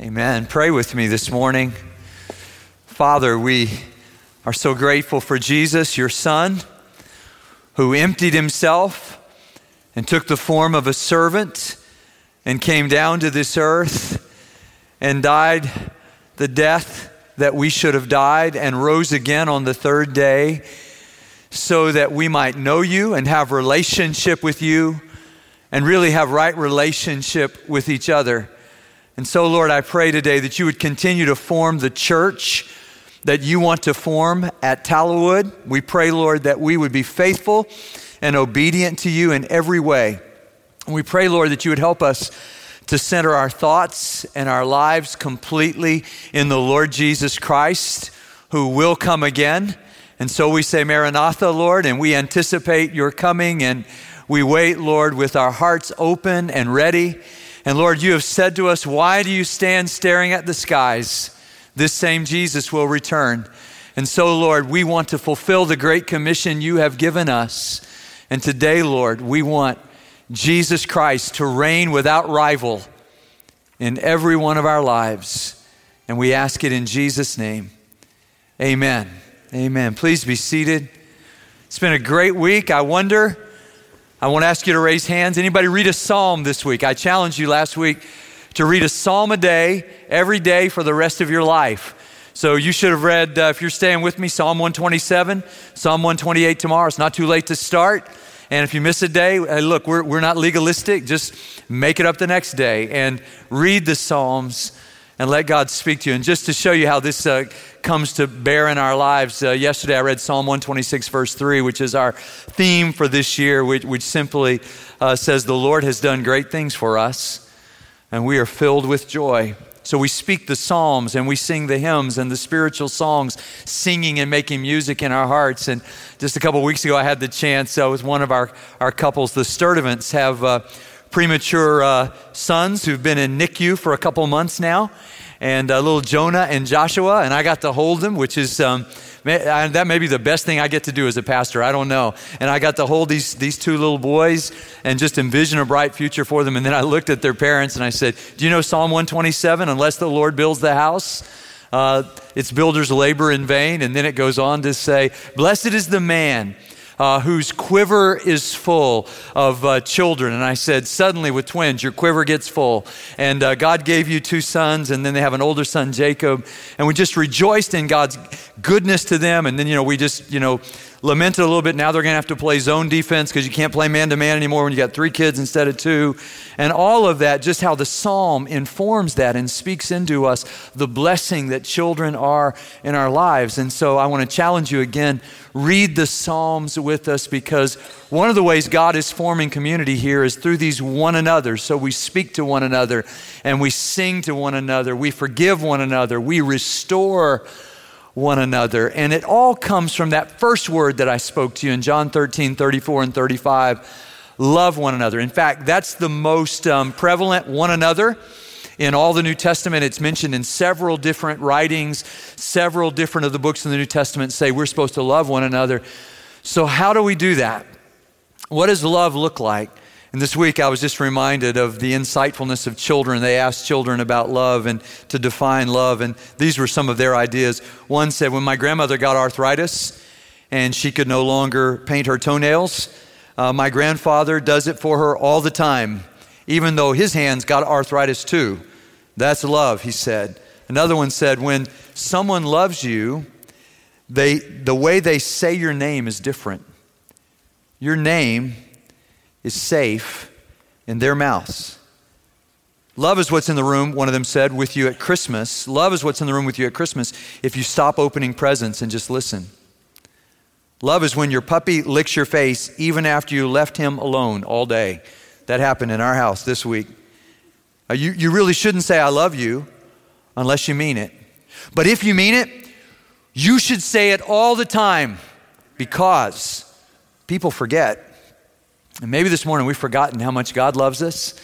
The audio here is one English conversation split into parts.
Amen. Pray with me this morning. Father, we are so grateful for Jesus, your Son, who emptied himself and took the form of a servant and came down to this earth and died the death that we should have died and rose again on the third day so that we might know you and have relationship with you and really have right relationship with each other. And so, Lord, I pray today that you would continue to form the church that you want to form at Tallowood. We pray, Lord, that we would be faithful and obedient to you in every way. We pray, Lord, that you would help us to center our thoughts and our lives completely in the Lord Jesus Christ, who will come again. And so we say, Maranatha, Lord, and we anticipate your coming and we wait, Lord, with our hearts open and ready. And Lord, you have said to us, Why do you stand staring at the skies? This same Jesus will return. And so, Lord, we want to fulfill the great commission you have given us. And today, Lord, we want Jesus Christ to reign without rival in every one of our lives. And we ask it in Jesus' name. Amen. Amen. Please be seated. It's been a great week. I wonder, I want to ask you to raise hands. Anybody read a psalm this week? I challenged you last week to read a psalm a day, every day for the rest of your life. So you should have read, uh, if you're staying with me, Psalm 127, Psalm 128 tomorrow. It's not too late to start. And if you miss a day, hey, look, we're, we're not legalistic. Just make it up the next day and read the Psalms and let God speak to you. And just to show you how this uh, comes to bear in our lives, uh, yesterday I read Psalm 126, verse 3, which is our theme for this year, which, which simply uh, says, The Lord has done great things for us, and we are filled with joy. So we speak the Psalms and we sing the hymns and the spiritual songs, singing and making music in our hearts. And just a couple weeks ago, I had the chance uh, with one of our, our couples, the Sturdivants, have uh, premature uh, sons who've been in NICU for a couple months now. And uh, little Jonah and Joshua, and I got to hold them, which is. Um, that may be the best thing I get to do as a pastor. I don't know. And I got to hold these, these two little boys and just envision a bright future for them. And then I looked at their parents and I said, Do you know Psalm 127? Unless the Lord builds the house, uh, its builders labor in vain. And then it goes on to say, Blessed is the man uh, whose quiver is full of uh, children. And I said, Suddenly, with twins, your quiver gets full. And uh, God gave you two sons, and then they have an older son, Jacob. And we just rejoiced in God's goodness to them. And then, you know, we just, you know, lamented a little bit. Now they're going to have to play zone defense because you can't play man to man anymore when you got three kids instead of two. And all of that, just how the psalm informs that and speaks into us the blessing that children are in our lives. And so I want to challenge you again read the psalms with us because one of the ways God is forming community here is through these one another. So we speak to one another and we sing to one another, we forgive one another, we restore one another. And it all comes from that first word that I spoke to you in John 13, 34, and 35 love one another. In fact, that's the most um, prevalent one another. In all the New Testament, it's mentioned in several different writings. Several different of the books in the New Testament say we're supposed to love one another. So, how do we do that? What does love look like? And this week I was just reminded of the insightfulness of children. They asked children about love and to define love, and these were some of their ideas. One said, When my grandmother got arthritis and she could no longer paint her toenails, uh, my grandfather does it for her all the time, even though his hands got arthritis too. That's love, he said. Another one said, When someone loves you, they, the way they say your name is different. Your name is safe in their mouths. Love is what's in the room, one of them said, with you at Christmas. Love is what's in the room with you at Christmas if you stop opening presents and just listen. Love is when your puppy licks your face even after you left him alone all day. That happened in our house this week. You, you really shouldn't say, I love you, unless you mean it. But if you mean it, you should say it all the time because people forget. And maybe this morning we've forgotten how much God loves us.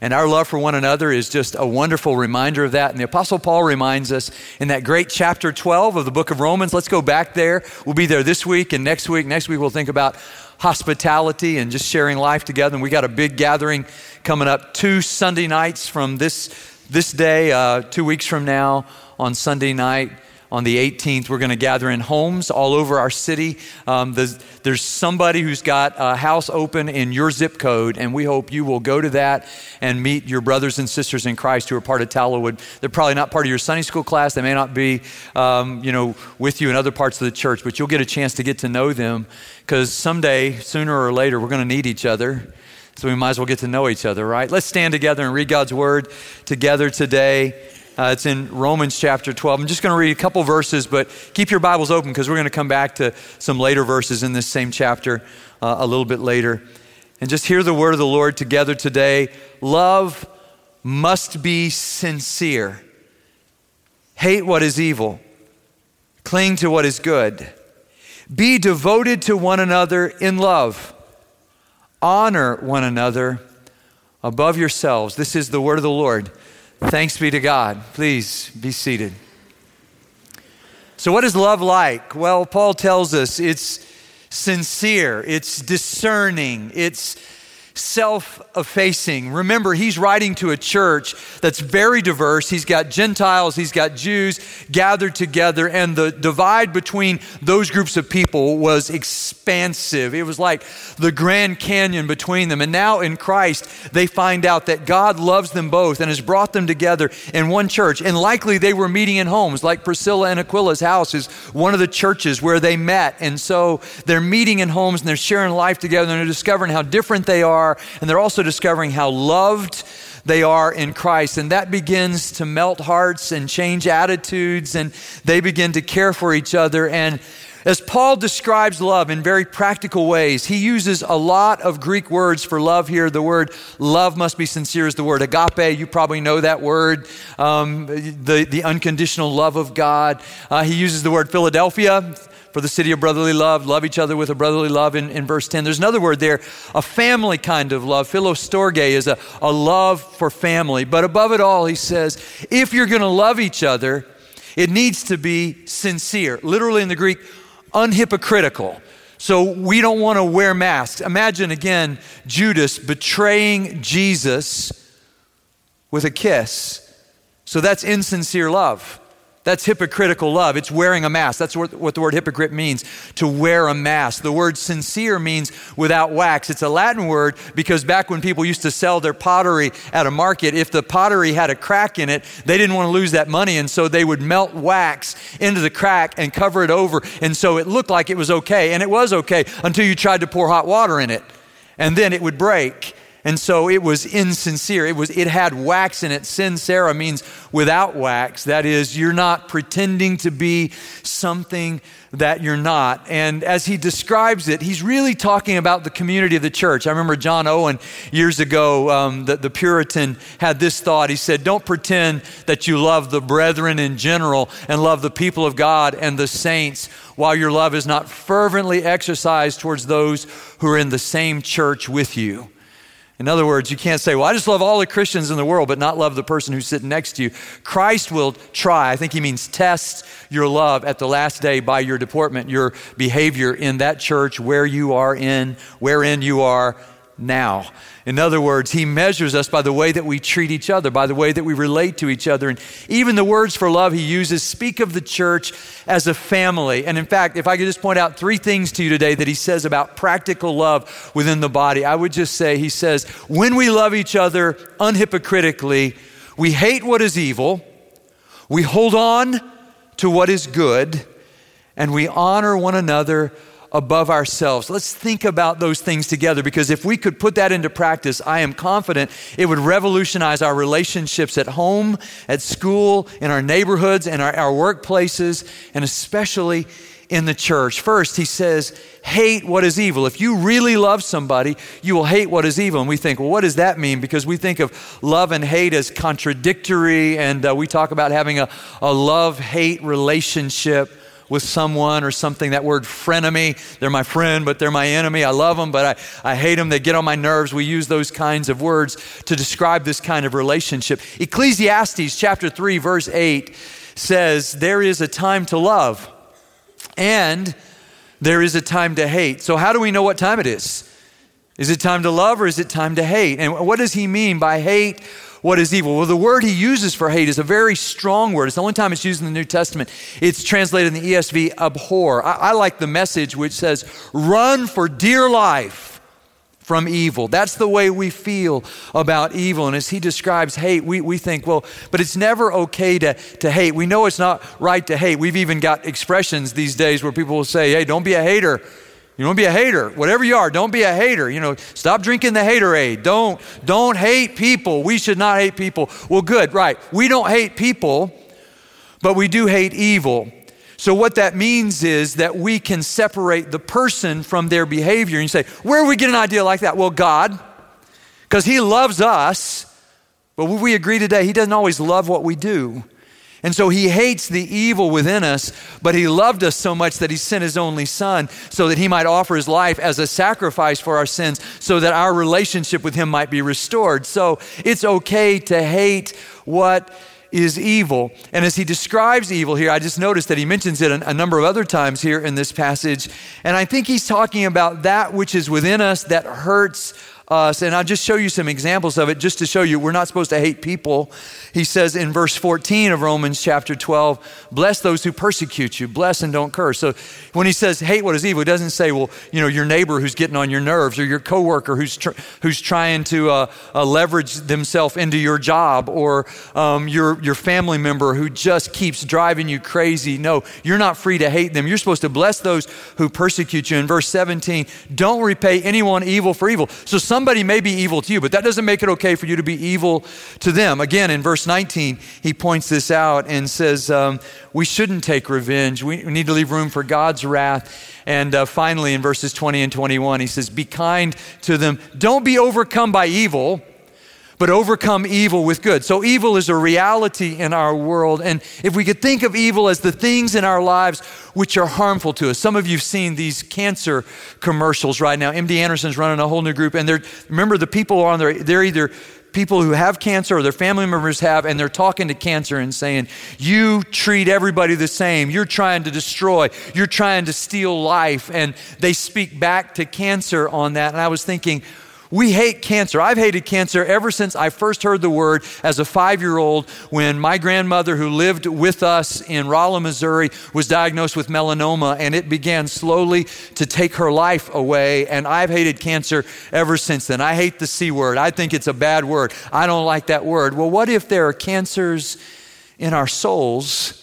And our love for one another is just a wonderful reminder of that. And the Apostle Paul reminds us in that great chapter 12 of the book of Romans. Let's go back there. We'll be there this week and next week. Next week we'll think about hospitality and just sharing life together. And we got a big gathering coming up two Sunday nights from this this day, uh, two weeks from now, on Sunday night, on the 18th, we're going to gather in homes all over our city. Um, there's, there's, somebody who's got a house open in your zip code, and we hope you will go to that and meet your brothers and sisters in Christ who are part of Tallowood. They're probably not part of your Sunday school class. They may not be, um, you know, with you in other parts of the church, but you'll get a chance to get to know them because someday, sooner or later, we're going to need each other. So we might as well get to know each other, right? Let's stand together and read God's word together today. Uh, it's in Romans chapter 12. I'm just going to read a couple verses, but keep your Bibles open because we're going to come back to some later verses in this same chapter uh, a little bit later. And just hear the word of the Lord together today. Love must be sincere. Hate what is evil. Cling to what is good. Be devoted to one another in love honor one another above yourselves. This is the word of the Lord. Thanks be to God. Please be seated. So, what is love like? Well, Paul tells us it's sincere, it's discerning, it's self effacing. Remember, he's writing to a church that's very diverse. He's got Gentiles, he's got Jews gathered together, and the divide between those groups of people was expansive. It was like the Grand Canyon between them. And now in Christ, they find out that God loves them both and has brought them together in one church. And likely they were meeting in homes, like Priscilla and Aquila's house is one of the churches where they met. And so they're meeting in homes and they're sharing life together and they're discovering how different they are are, and they're also discovering how loved they are in Christ. And that begins to melt hearts and change attitudes, and they begin to care for each other. And as Paul describes love in very practical ways, he uses a lot of Greek words for love here. The word love must be sincere is the word agape. You probably know that word, um, the, the unconditional love of God. Uh, he uses the word Philadelphia for the city of brotherly love, love each other with a brotherly love in, in verse 10. There's another word there, a family kind of love. Philostorge is a, a love for family. But above it all, he says, if you're going to love each other, it needs to be sincere. Literally in the Greek, unhypocritical. So we don't want to wear masks. Imagine again Judas betraying Jesus with a kiss. So that's insincere love. That's hypocritical love. It's wearing a mask. That's what, the word hypocrite means to wear a mask. The word sincere means without wax. It's a Latin word because back when people used to sell their pottery at a market, if the pottery had a crack in it, they didn't want to lose that money. And so they would melt wax into the crack and cover it over. And so it looked like it was okay. And it was okay until you tried to pour hot water in it. And then it would break. And so it was insincere. It was it had wax in it. Sincera means without wax. That is, you're not pretending to be something that you're not. And as he describes it, he's really talking about the community of the church. I remember John Owen years ago, um, the, the Puritan had this thought. He said, Don't pretend that you love the brethren in general and love the people of God and the saints while your love is not fervently exercised towards those who are in the same church with you. In other words, you can't say, Well, I just love all the Christians in the world, but not love the person who's sitting next to you. Christ will try, I think he means test your love at the last day by your deportment, your behavior in that church where you are in, wherein you are now. In other words, he measures us by the way that we treat each other, by the way that we relate to each other. And even the words for love he uses speak of the church as a family. And in fact, if I could just point out three things to you today that he says about practical love within the body, I would just say, he says, when we love each other unhypocritically, we hate what is evil, we hold on to what is good, and we honor one another above ourselves. Let's think about those things together because if we could put that into practice, I am confident it would revolutionize our relationships at home, at school, in our neighborhoods, and our, our workplaces, and especially in the church. First, he says, hate what is evil. If you really love somebody, you will hate what is evil. And we think, well, what does that mean? Because we think of love and hate as contradictory, and uh, we talk about having a, a love hate relationship with someone or something, that word frenemy, they're my friend, but they're my enemy. I love them, but I, I hate them. They get on my nerves. We use those kinds of words to describe this kind of relationship. Ecclesiastes chapter 3, verse 8 says, There is a time to love and there is a time to hate. So, how do we know what time it is? Is it time to love or is it time to hate? And what does he mean by hate what is evil? Well, the word he uses for hate is a very strong word. It's the only time it's used in the New Testament. It's translated in the ESV, abhor. I, I like the message which says, run for dear life from evil. That's the way we feel about evil. And as he describes hate, we, we think, well, but it's never okay to, to hate. We know it's not right to hate. We've even got expressions these days where people will say, hey, don't be a hater. You don't be a hater. Whatever you are, don't be a hater. You know, stop drinking the haterade. Don't don't hate people. We should not hate people. Well, good, right. We don't hate people, but we do hate evil. So what that means is that we can separate the person from their behavior. And you say, where do we get an idea like that? Well, God, because He loves us. But we agree today? He doesn't always love what we do. And so he hates the evil within us, but he loved us so much that he sent his only son so that he might offer his life as a sacrifice for our sins so that our relationship with him might be restored. So it's okay to hate what is evil. And as he describes evil here, I just noticed that he mentions it a, number of other times here in this passage. And I think he's talking about that which is within us that hurts us. And I'll just show you some examples of it just to show you we're not supposed to hate people. He says in verse 14 of Romans chapter 12, bless those who persecute you, bless and don't curse. So when he says hate what is evil, he doesn't say, well, you know, your neighbor who's getting on your nerves or your coworker who's, tr- who's trying to uh, uh, leverage themselves into your job or um, your, your family member who just keeps driving you crazy. No, you're not free to hate them. You're supposed to bless those who persecute you. In verse 17, don't repay anyone evil for evil. So somebody may be evil to you, but that doesn't make it okay for you to be evil to them. Again, in verse 19, he points this out and says, um, we shouldn't take revenge. We, need to leave room for God's wrath. And uh, finally, in verses 20 and 21, he says, Be kind to them. Don't be overcome by evil, but overcome evil with good. So, evil is a reality in our world. And if we could think of evil as the things in our lives which are harmful to us, some of you have seen these cancer commercials right now. MD Anderson's running a whole new group, and they're, remember, the people are on there, they're either people who have cancer or their family members have, and they're talking to cancer and saying, You treat everybody the same. You're trying to destroy. You're trying to steal life. And they speak back to cancer on that. And I was thinking, we hate cancer. I've hated cancer ever since I first heard the word as a five year old when my grandmother, who lived with us in Rolla, Missouri, was diagnosed with melanoma and it began slowly to take her life away. And I've hated cancer ever since then. I hate the C word. I think it's a bad word. I don't like that word. Well, what if there are cancers in our souls?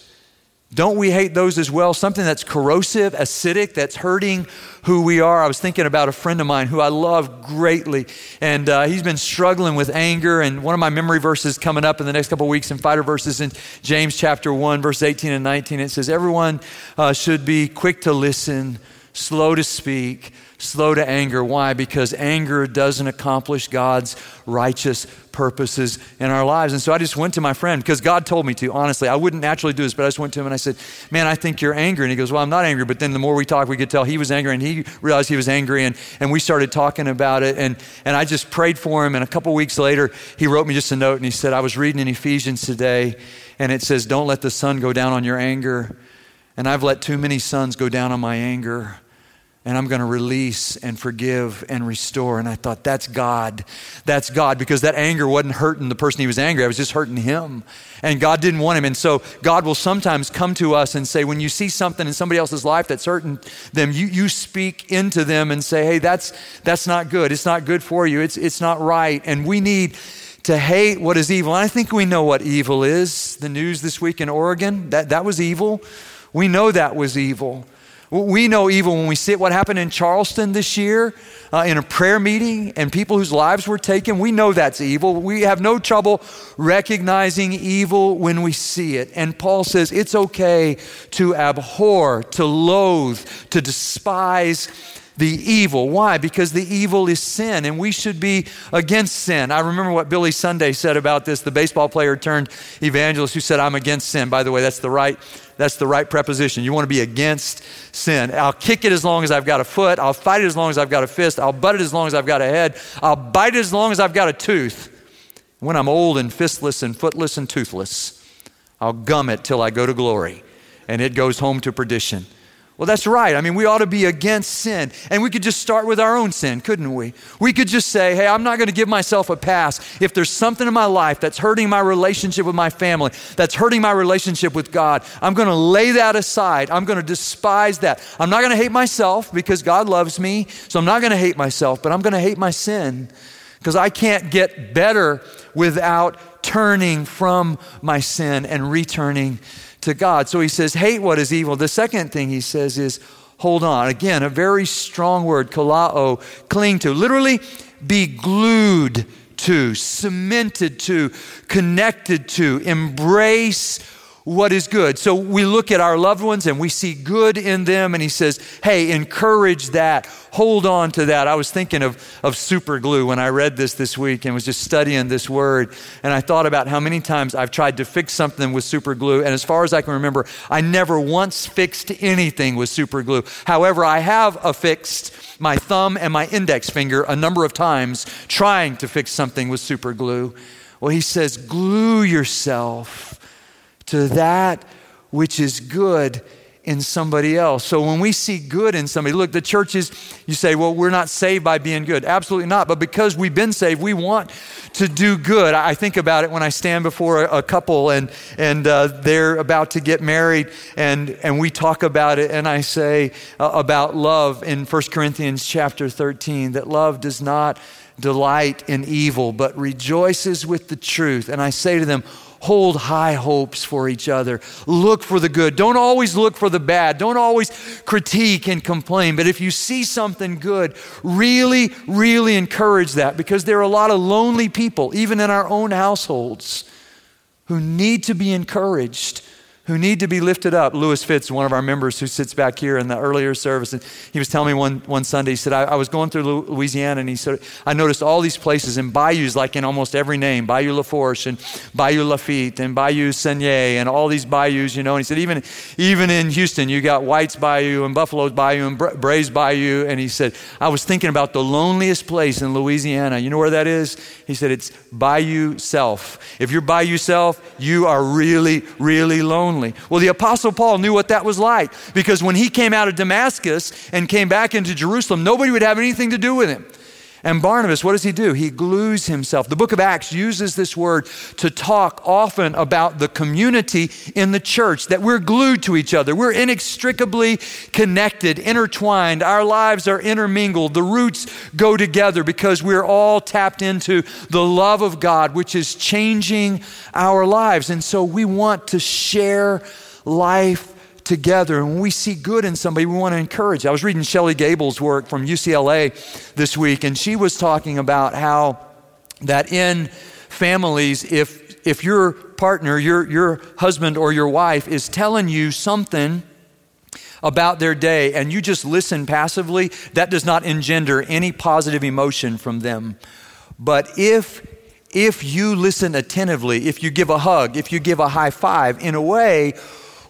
Don't we hate those as well? Something that's corrosive, acidic, that's hurting who we are. I was thinking about a friend of mine who I love greatly, and uh, he's been struggling with anger. And one of my memory verses coming up in the next couple weeks, and fighter verses in James chapter 1, verse 18 and 19, it says, Everyone uh, should be quick to listen, slow to speak, slow to anger. Why? Because anger doesn't accomplish God's righteous purposes in our lives. And so I just went to my friend because God told me to, honestly. I wouldn't naturally do this, but I just went to him and I said, Man, I think you're angry. And he goes, Well, I'm not angry. But then the more we talked, we could tell he was angry and he realized he was angry. And, and we started talking about it. And, and I just prayed for him. And a couple weeks later, he wrote me just a note and he said, I was reading in Ephesians today and it says, Don't let the sun go down on your anger. And I've let too many suns go down on my anger and I'm going to release and forgive and restore. And I thought, that's God. That's God because that anger wasn't hurting the person he was angry. I was just hurting him. And God didn't want him. And so God will sometimes come to us and say, when you see something in somebody else's life that's hurting them, you, you speak into them and say, hey, that's, that's not good. It's not good for you. It's, it's not right. And we need to hate what is evil. And I think we know what evil is. The news this week in Oregon, that, that was evil. We know that was evil. We know evil when we see it. what happened in Charleston this year uh, in a prayer meeting and people whose lives were taken. We know that's evil. We have no trouble recognizing evil when we see it. And Paul says it's okay to abhor, to loathe, to despise the evil. Why? Because the evil is sin, and we should be against sin. I remember what Billy Sunday said about this, the baseball player turned evangelist who said, I'm against sin. By the way, that's the right, that's the right preposition. You want to be against sin. I'll kick it as long as I've got a foot, I'll fight it as long as I've got a fist, I'll butt it as long as I've got a head, I'll bite it as long as I've got a tooth. When I'm old and fistless and footless and toothless, I'll gum it till I go to glory, and it goes home to perdition. Well, that's right. I mean, we ought to be against sin. And we could just start with our own sin, couldn't we? We could just say, hey, I'm not going to give myself a pass. If there's something in my life that's hurting my relationship with my family, that's hurting my relationship with God, I'm going to lay that aside. I'm going to despise that. I'm not going to hate myself because God loves me. So I'm not going to hate myself, but I'm going to hate my sin because I can't get better without turning from my sin and returning to God. So he says, hate what is evil. The second thing he says is, hold on. Again, a very strong word, kalao, cling to. Literally, be glued to, cemented to, connected to, embrace what is good. So we look at our loved ones and we see good in them, and he says, Hey, encourage that, hold on to that. I was thinking of, of super glue when I read this this week and was just studying this word. And I thought about how many times I've tried to fix something with super glue. And as far as I can remember, I never once fixed anything with super glue. However, I have affixed my thumb and my index finger a number of times trying to fix something with super glue. Well, he says, glue yourself to that which is good in somebody else. So when we see good in somebody, look, the churches, you say, well, we're not saved by being good. Absolutely not. But because we've been saved, we want to do good. I think about it when I stand before a, a couple and, and uh, they're about to get married and, and we talk about it and I say uh, about love in 1 Corinthians chapter 13 that love does not delight in evil but rejoices with the truth. And I say to them, hold high hopes for each other. Look for the good. Don't always look for the bad. Don't always critique and complain. But if you see something good, really, really encourage that because there are a lot of lonely people, even in our own households, who need to be encouraged who need to be lifted up. Lewis Fitz, one of our members who sits back here in the earlier service, and he was telling me one, one Sunday, he said, I, I was going through Louisiana and he said, I noticed all these places and bayous like in almost every name, Bayou Lafourche and Bayou Lafitte and Bayou Seigneur and all these bayous, you know. And he said, even, even in Houston, you got White's Bayou and Buffalo's Bayou and Bray's Bayou. And he said, I was thinking about the loneliest place in Louisiana. You know where that is? He said, it's Bayou Self. If you're Bayou Self, you are really, really lonely Well, the Apostle Paul knew what that was like because when he came out of Damascus and came back into Jerusalem, nobody would have anything to do with him. And Barnabas, what does he do? He glues himself. The book of Acts uses this word to talk often about the community in the church, that we're glued to each other. We're inextricably connected, intertwined. Our lives are intermingled. The roots go together because we're all tapped into the love of God, which is changing our lives. And so we want to share life together. And when we see good in somebody, we want to encourage. I was reading Shelly Gable's work from UCLA this week, and she was talking about how that in families, if if your partner, your, your husband or your wife is telling you something about their day and you just listen passively, that does not engender any positive emotion from them. But if if you listen attentively, if you give a hug, if you give a high five, in a way,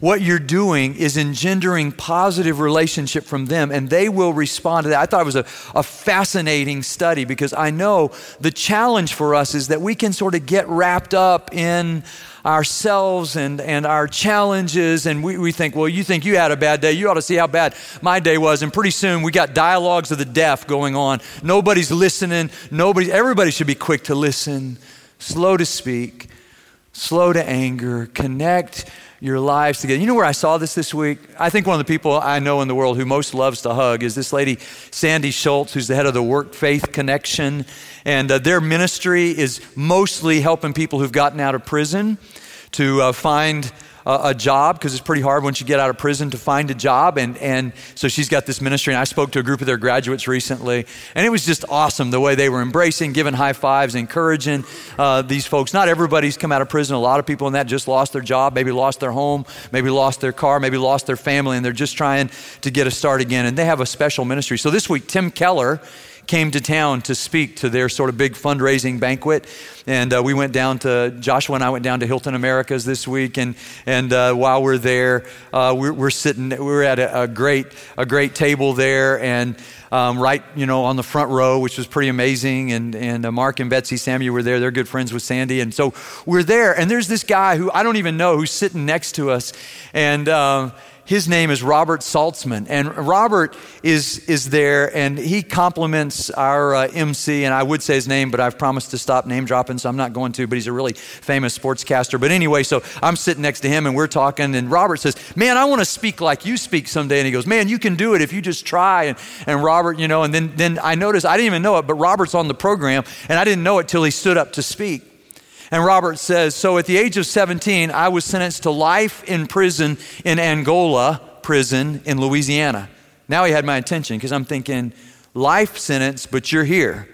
what you're doing is engendering positive relationship from them and they will respond to that. I thought it was a, a, fascinating study because i know the challenge for us is that we can sort of get wrapped up in ourselves and, and our challenges and we, we think well you think you had a bad day. You ought to see how bad my day was. And pretty soon we got dialogues of the deaf going on. Nobody's listening. Nobody everybody should be quick to listen. Slow to speak. Slow to anger. Connect your lives together. You know where I saw this this week? I think one of the people I know in the world who most loves to hug is this lady, Sandy Schultz, who's the head of the Work Faith Connection. And uh, their ministry is mostly helping people who've gotten out of prison to uh, find a, job because it's pretty hard once you get out of prison to find a job. And, and so she's got this ministry. And I spoke to a group of their graduates recently. And it was just awesome the way they were embracing, giving high fives, encouraging uh, these folks. Not everybody's come out of prison. A lot of people in that just lost their job, maybe lost their home, maybe lost their car, maybe lost their family. And they're just trying to get a start again. And they have a special ministry. So this week, Tim Keller came to town to speak to their sort of big fundraising banquet. And uh, we went down to, Joshua and I went down to Hilton Americas this week. And, and uh, while we're there, uh, we're, we're, sitting, we're at a, a, great, a great table there. And um, right, you know, on the front row, which was pretty amazing. And, and uh, Mark and Betsy Samuel were there. They're good friends with Sandy. And so we're there. And there's this guy who I don't even know who's sitting next to us. And, um, his name is Robert Saltzman. And Robert is, is there and he compliments our uh, MC. And I would say his name, but I've promised to stop name dropping, so I'm not going to. But he's a really famous sportscaster. But anyway, so I'm sitting next to him and we're talking. And Robert says, Man, I want to speak like you speak someday. And he goes, Man, you can do it if you just try. And, and Robert, you know, and then, then I noticed, I didn't even know it, but Robert's on the program. And I didn't know it till he stood up to speak. And Robert says, So at the age of 17, I was sentenced to life in prison in Angola prison in Louisiana. Now he had my attention because I'm thinking, life sentence, but you're here,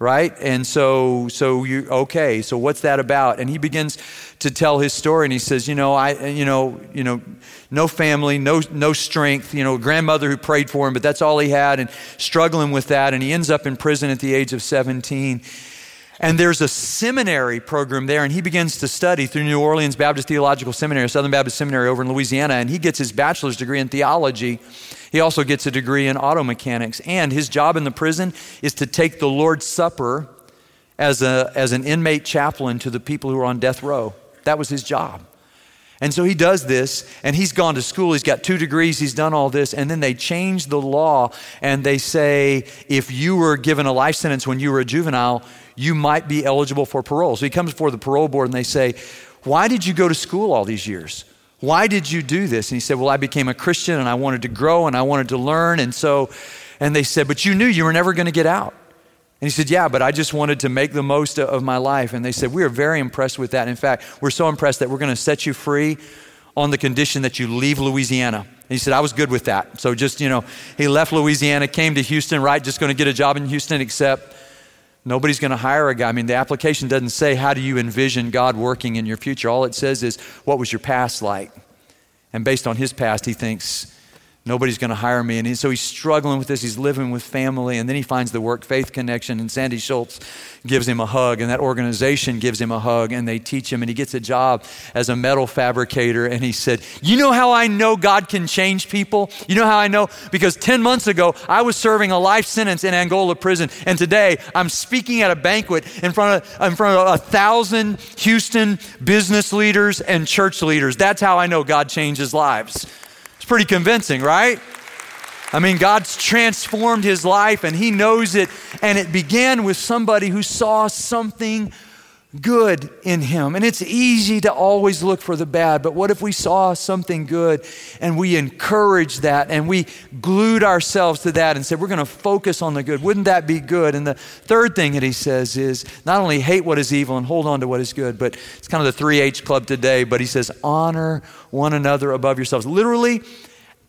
right? And so, so you, okay, so what's that about? And he begins to tell his story and he says, you know, I, you know, you know, no family, no, no strength, you know, grandmother who prayed for him, but that's all he had and struggling with that. And he ends up in prison at the age of 17. And there's a seminary program there, and he begins to study through New Orleans Baptist Theological Seminary, Southern Baptist Seminary over in Louisiana, and he gets his bachelor's degree in theology. He also gets a degree in auto mechanics, and his job in the prison is to take the Lord's Supper as, a, as an inmate chaplain to the people who are on death row. That was his job. And so he does this, and he's gone to school. He's got two degrees. He's done all this. And then they change the law, and they say if you were given a life sentence when you were a juvenile, you might be eligible for parole. So he comes before the parole board and they say, Why did you go to school all these years? Why did you do this? And he said, Well, I became a Christian and I wanted to grow and I wanted to learn. And so, and they said, But you knew you were never going to get out. And he said, Yeah, but I just wanted to make the most of my life. And they said, We are very impressed with that. In fact, we're so impressed that we're going to set you free on the condition that you leave Louisiana. And he said, I was good with that. So just, you know, he left Louisiana, came to Houston, right? Just going to get a job in Houston, except Nobody's going to hire a guy. I mean, the application doesn't say, How do you envision God working in your future? All it says is, What was your past like? And based on his past, he thinks, Nobody's going to hire me. And so he's struggling with this. He's living with family. And then he finds the work faith connection. And Sandy Schultz gives him a hug. And that organization gives him a hug. And they teach him. And he gets a job as a metal fabricator. And he said, You know how I know God can change people? You know how I know? Because 10 months ago, I was serving a life sentence in Angola prison. And today, I'm speaking at a banquet in front of, in front of a thousand Houston business leaders and church leaders. That's how I know God changes lives pretty convincing, right? I mean, God's transformed his life and he knows it. And it began with somebody who saw something good in him. And it's easy to always look for the bad, but what if we saw something good and we encouraged that and we glued ourselves to that and said, we're going to focus on the good? Wouldn't that be good? And the third thing that he says is not only hate what is evil and hold on to what is good, but it's kind of the 3 H club today, but he says, honor one another above yourselves. Literally,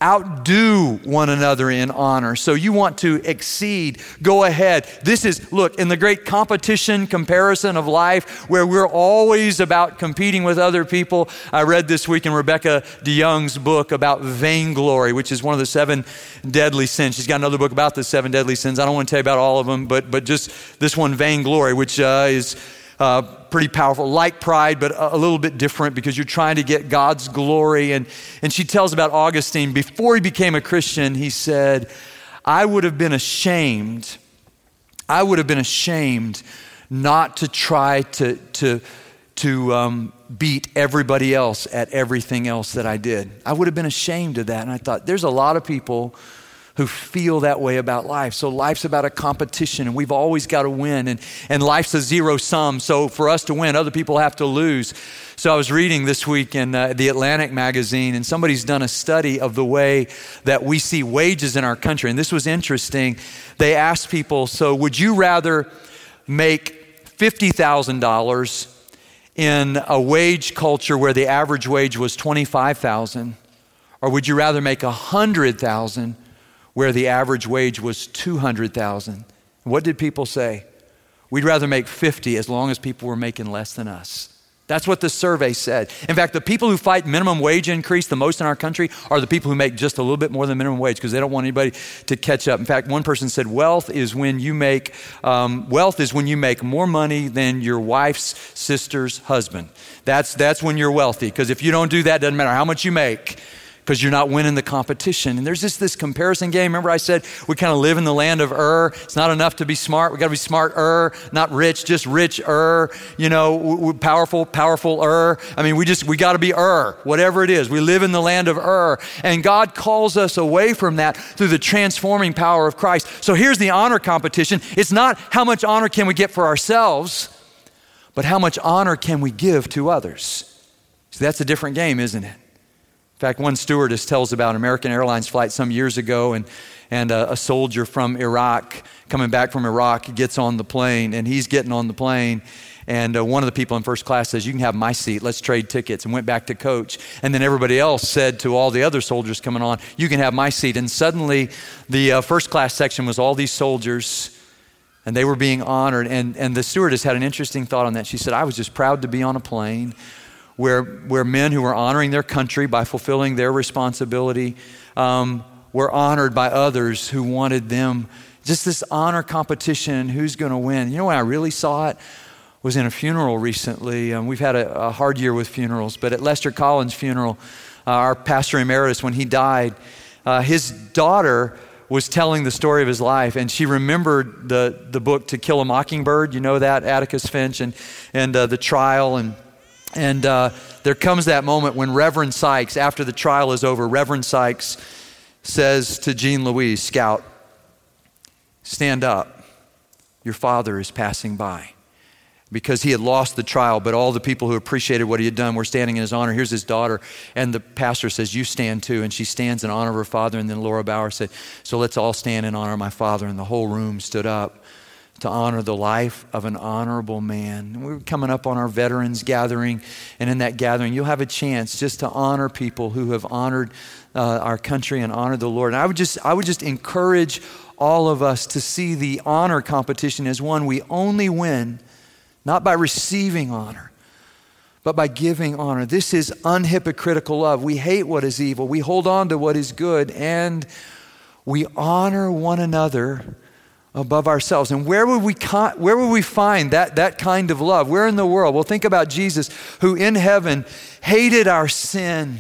outdo one another in honor. So you want to exceed, go ahead. This is, look, in the great competition comparison of life where we're always about competing with other people. I read this week in Rebecca DeYoung's book about vainglory, which is one of the seven deadly sins. She's got another book about the seven deadly sins. I don't want to tell you about all of them, but, but just this one, vainglory, which uh, is uh, pretty powerful, like pride, but a, a, little bit different because you're trying to get God's glory. And, and she tells about Augustine. Before he became a Christian, he said, I would have been ashamed, I would have been ashamed not to try to, to, to um, beat everybody else at everything else that I did. I would have been ashamed of that. And I thought, there's a lot of people who feel that way about life. So life's about a competition, and we've always got to win. And, and life's a zero sum. So for us to win, other people have to lose. So I was reading this week in uh, the Atlantic magazine, and somebody's done a study of the way that we see wages in our country. And this was interesting. They asked people, so would you rather make $50,000 in a wage culture where the average wage was 25,000 or would you rather make 100,000 where the average wage was 200,000. What did people say? We'd rather make 50 as long as people were making less than us. That's what the survey said. In fact, the people who fight minimum wage increase the most in our country are the people who make just a little bit more than minimum wage because they don't want anybody to catch up. In fact, one person said, "Wealth is when you make um, wealth is when you make more money than your wife's sister's husband. That's that's when you're wealthy. Because if you don't do that, it doesn't matter how much you make because you're not winning the competition. And there's just this comparison game. Remember, I said we kind of live in the land of Ur. It's not enough to be smart. We got to be smart Ur, not rich, just rich Ur. You know, powerful, powerful Ur. I mean, we just we got to be Ur, whatever it is. We live in the land of Ur, and God calls us away from that through the transforming power of Christ. So here's the honor competition. It's not how much honor can we get for ourselves, but how much honor can we give to others. See, that's a different game, isn't it? In fact, one stewardess tells about an American Airlines flight some years ago, and, and a, a soldier from Iraq coming back from Iraq gets on the plane, and he's getting on the plane. And uh, one of the people in first class says, You can have my seat. Let's trade tickets. And went back to coach. And then everybody else said to all the other soldiers coming on, You can have my seat. And suddenly, the uh, first class section was all these soldiers, and they were being honored. And, and the stewardess had an interesting thought on that. She said, I was just proud to be on a plane where, where men who were honoring their country by fulfilling their responsibility um, were honored by others who wanted them. Just this honor competition who's going to win. You know when I really saw it? Was in a funeral recently. Um, we've had a, a, hard year with funerals, but at Lester Collins' funeral, uh, our pastor emeritus, when he died, uh, his daughter was telling the story of his life, and she remembered the, the book To Kill a Mockingbird. You know that, Atticus Finch, and, and uh, the trial. And and uh, there comes that moment when Reverend Sykes, after the trial is over, Reverend Sykes says to Jean Louise, Scout, stand up. Your father is passing by. Because he had lost the trial, but all the people who appreciated what he had done were standing in his honor. Here's his daughter, and the pastor says, You stand too. And she stands in honor of her father. And then Laura Bauer said, So let's all stand in honor of my father. And the whole room stood up to honor the life of an honorable man. We're coming up on our veterans gathering, and in that gathering, you'll have a chance just to honor people who have honored uh, our country and honored the Lord. And I would just, I would just encourage all of us to see the honor competition as one we only win not by receiving honor, but by giving honor. This is unhypocritical love. We hate what is evil, we hold on to what is good, and we honor one another above ourselves. And where would we, where would we find that, that kind of love? Where in the world? Well, think about Jesus, who in heaven hated our sin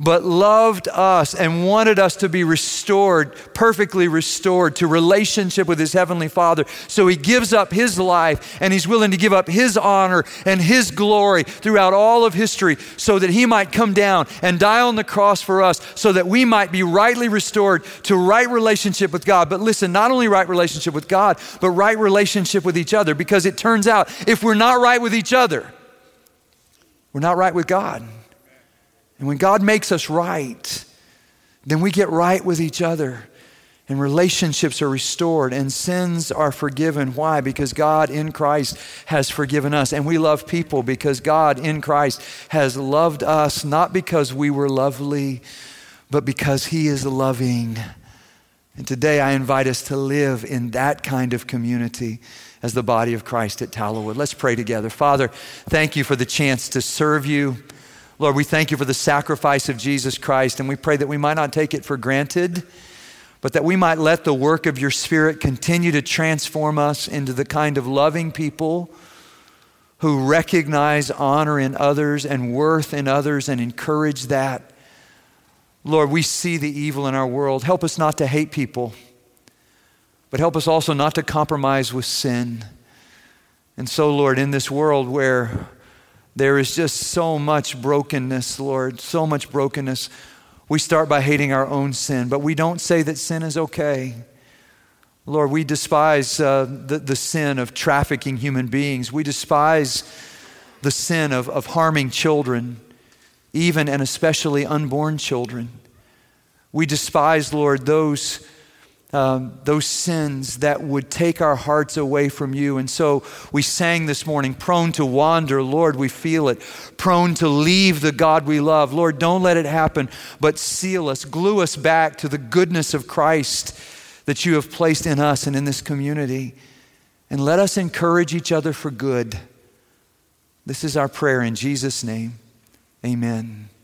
but loved us and wanted us to be restored, perfectly restored to relationship with his heavenly Father. So he gives up his life and he's willing to give up his honor and his glory throughout all of history so that he might come down and die on the cross for us so that we might be rightly restored to right relationship with God. But listen, not only right relationship with God, but right relationship with each other because it turns out if we're not right with each other, we're not right with God. And when God makes us right, then we get right with each other. And relationships are restored and sins are forgiven. Why? Because God in Christ has forgiven us. And we love people because God in Christ has loved us, not because we were lovely, but because He is loving. And today I invite us to live in that kind of community as the body of Christ at Tallowood. Let's pray together. Father, thank you for the chance to serve you. Lord, we thank you for the sacrifice of Jesus Christ, and we pray that we might not take it for granted, but that we might let the work of your Spirit continue to transform us into the kind of loving people who recognize honor in others and worth in others and encourage that. Lord, we see the evil in our world. Help us not to hate people, but help us also not to compromise with sin. And so, Lord, in this world where there is just so much brokenness, Lord, so much brokenness. We start by hating our own sin, but we don't say that sin is okay. Lord, we despise uh, the, the sin of trafficking human beings. We despise the sin of, of harming children, even and especially unborn children. We despise, Lord, those um, those sins that would take our hearts away from you. And so we sang this morning, prone to wander, Lord, we feel it. Prone to leave the God we love. Lord, don't let it happen, but seal us, glue us back to the goodness of Christ that you have placed in us and in this community. And let us encourage each other for good. This is our prayer in Jesus' name. Amen.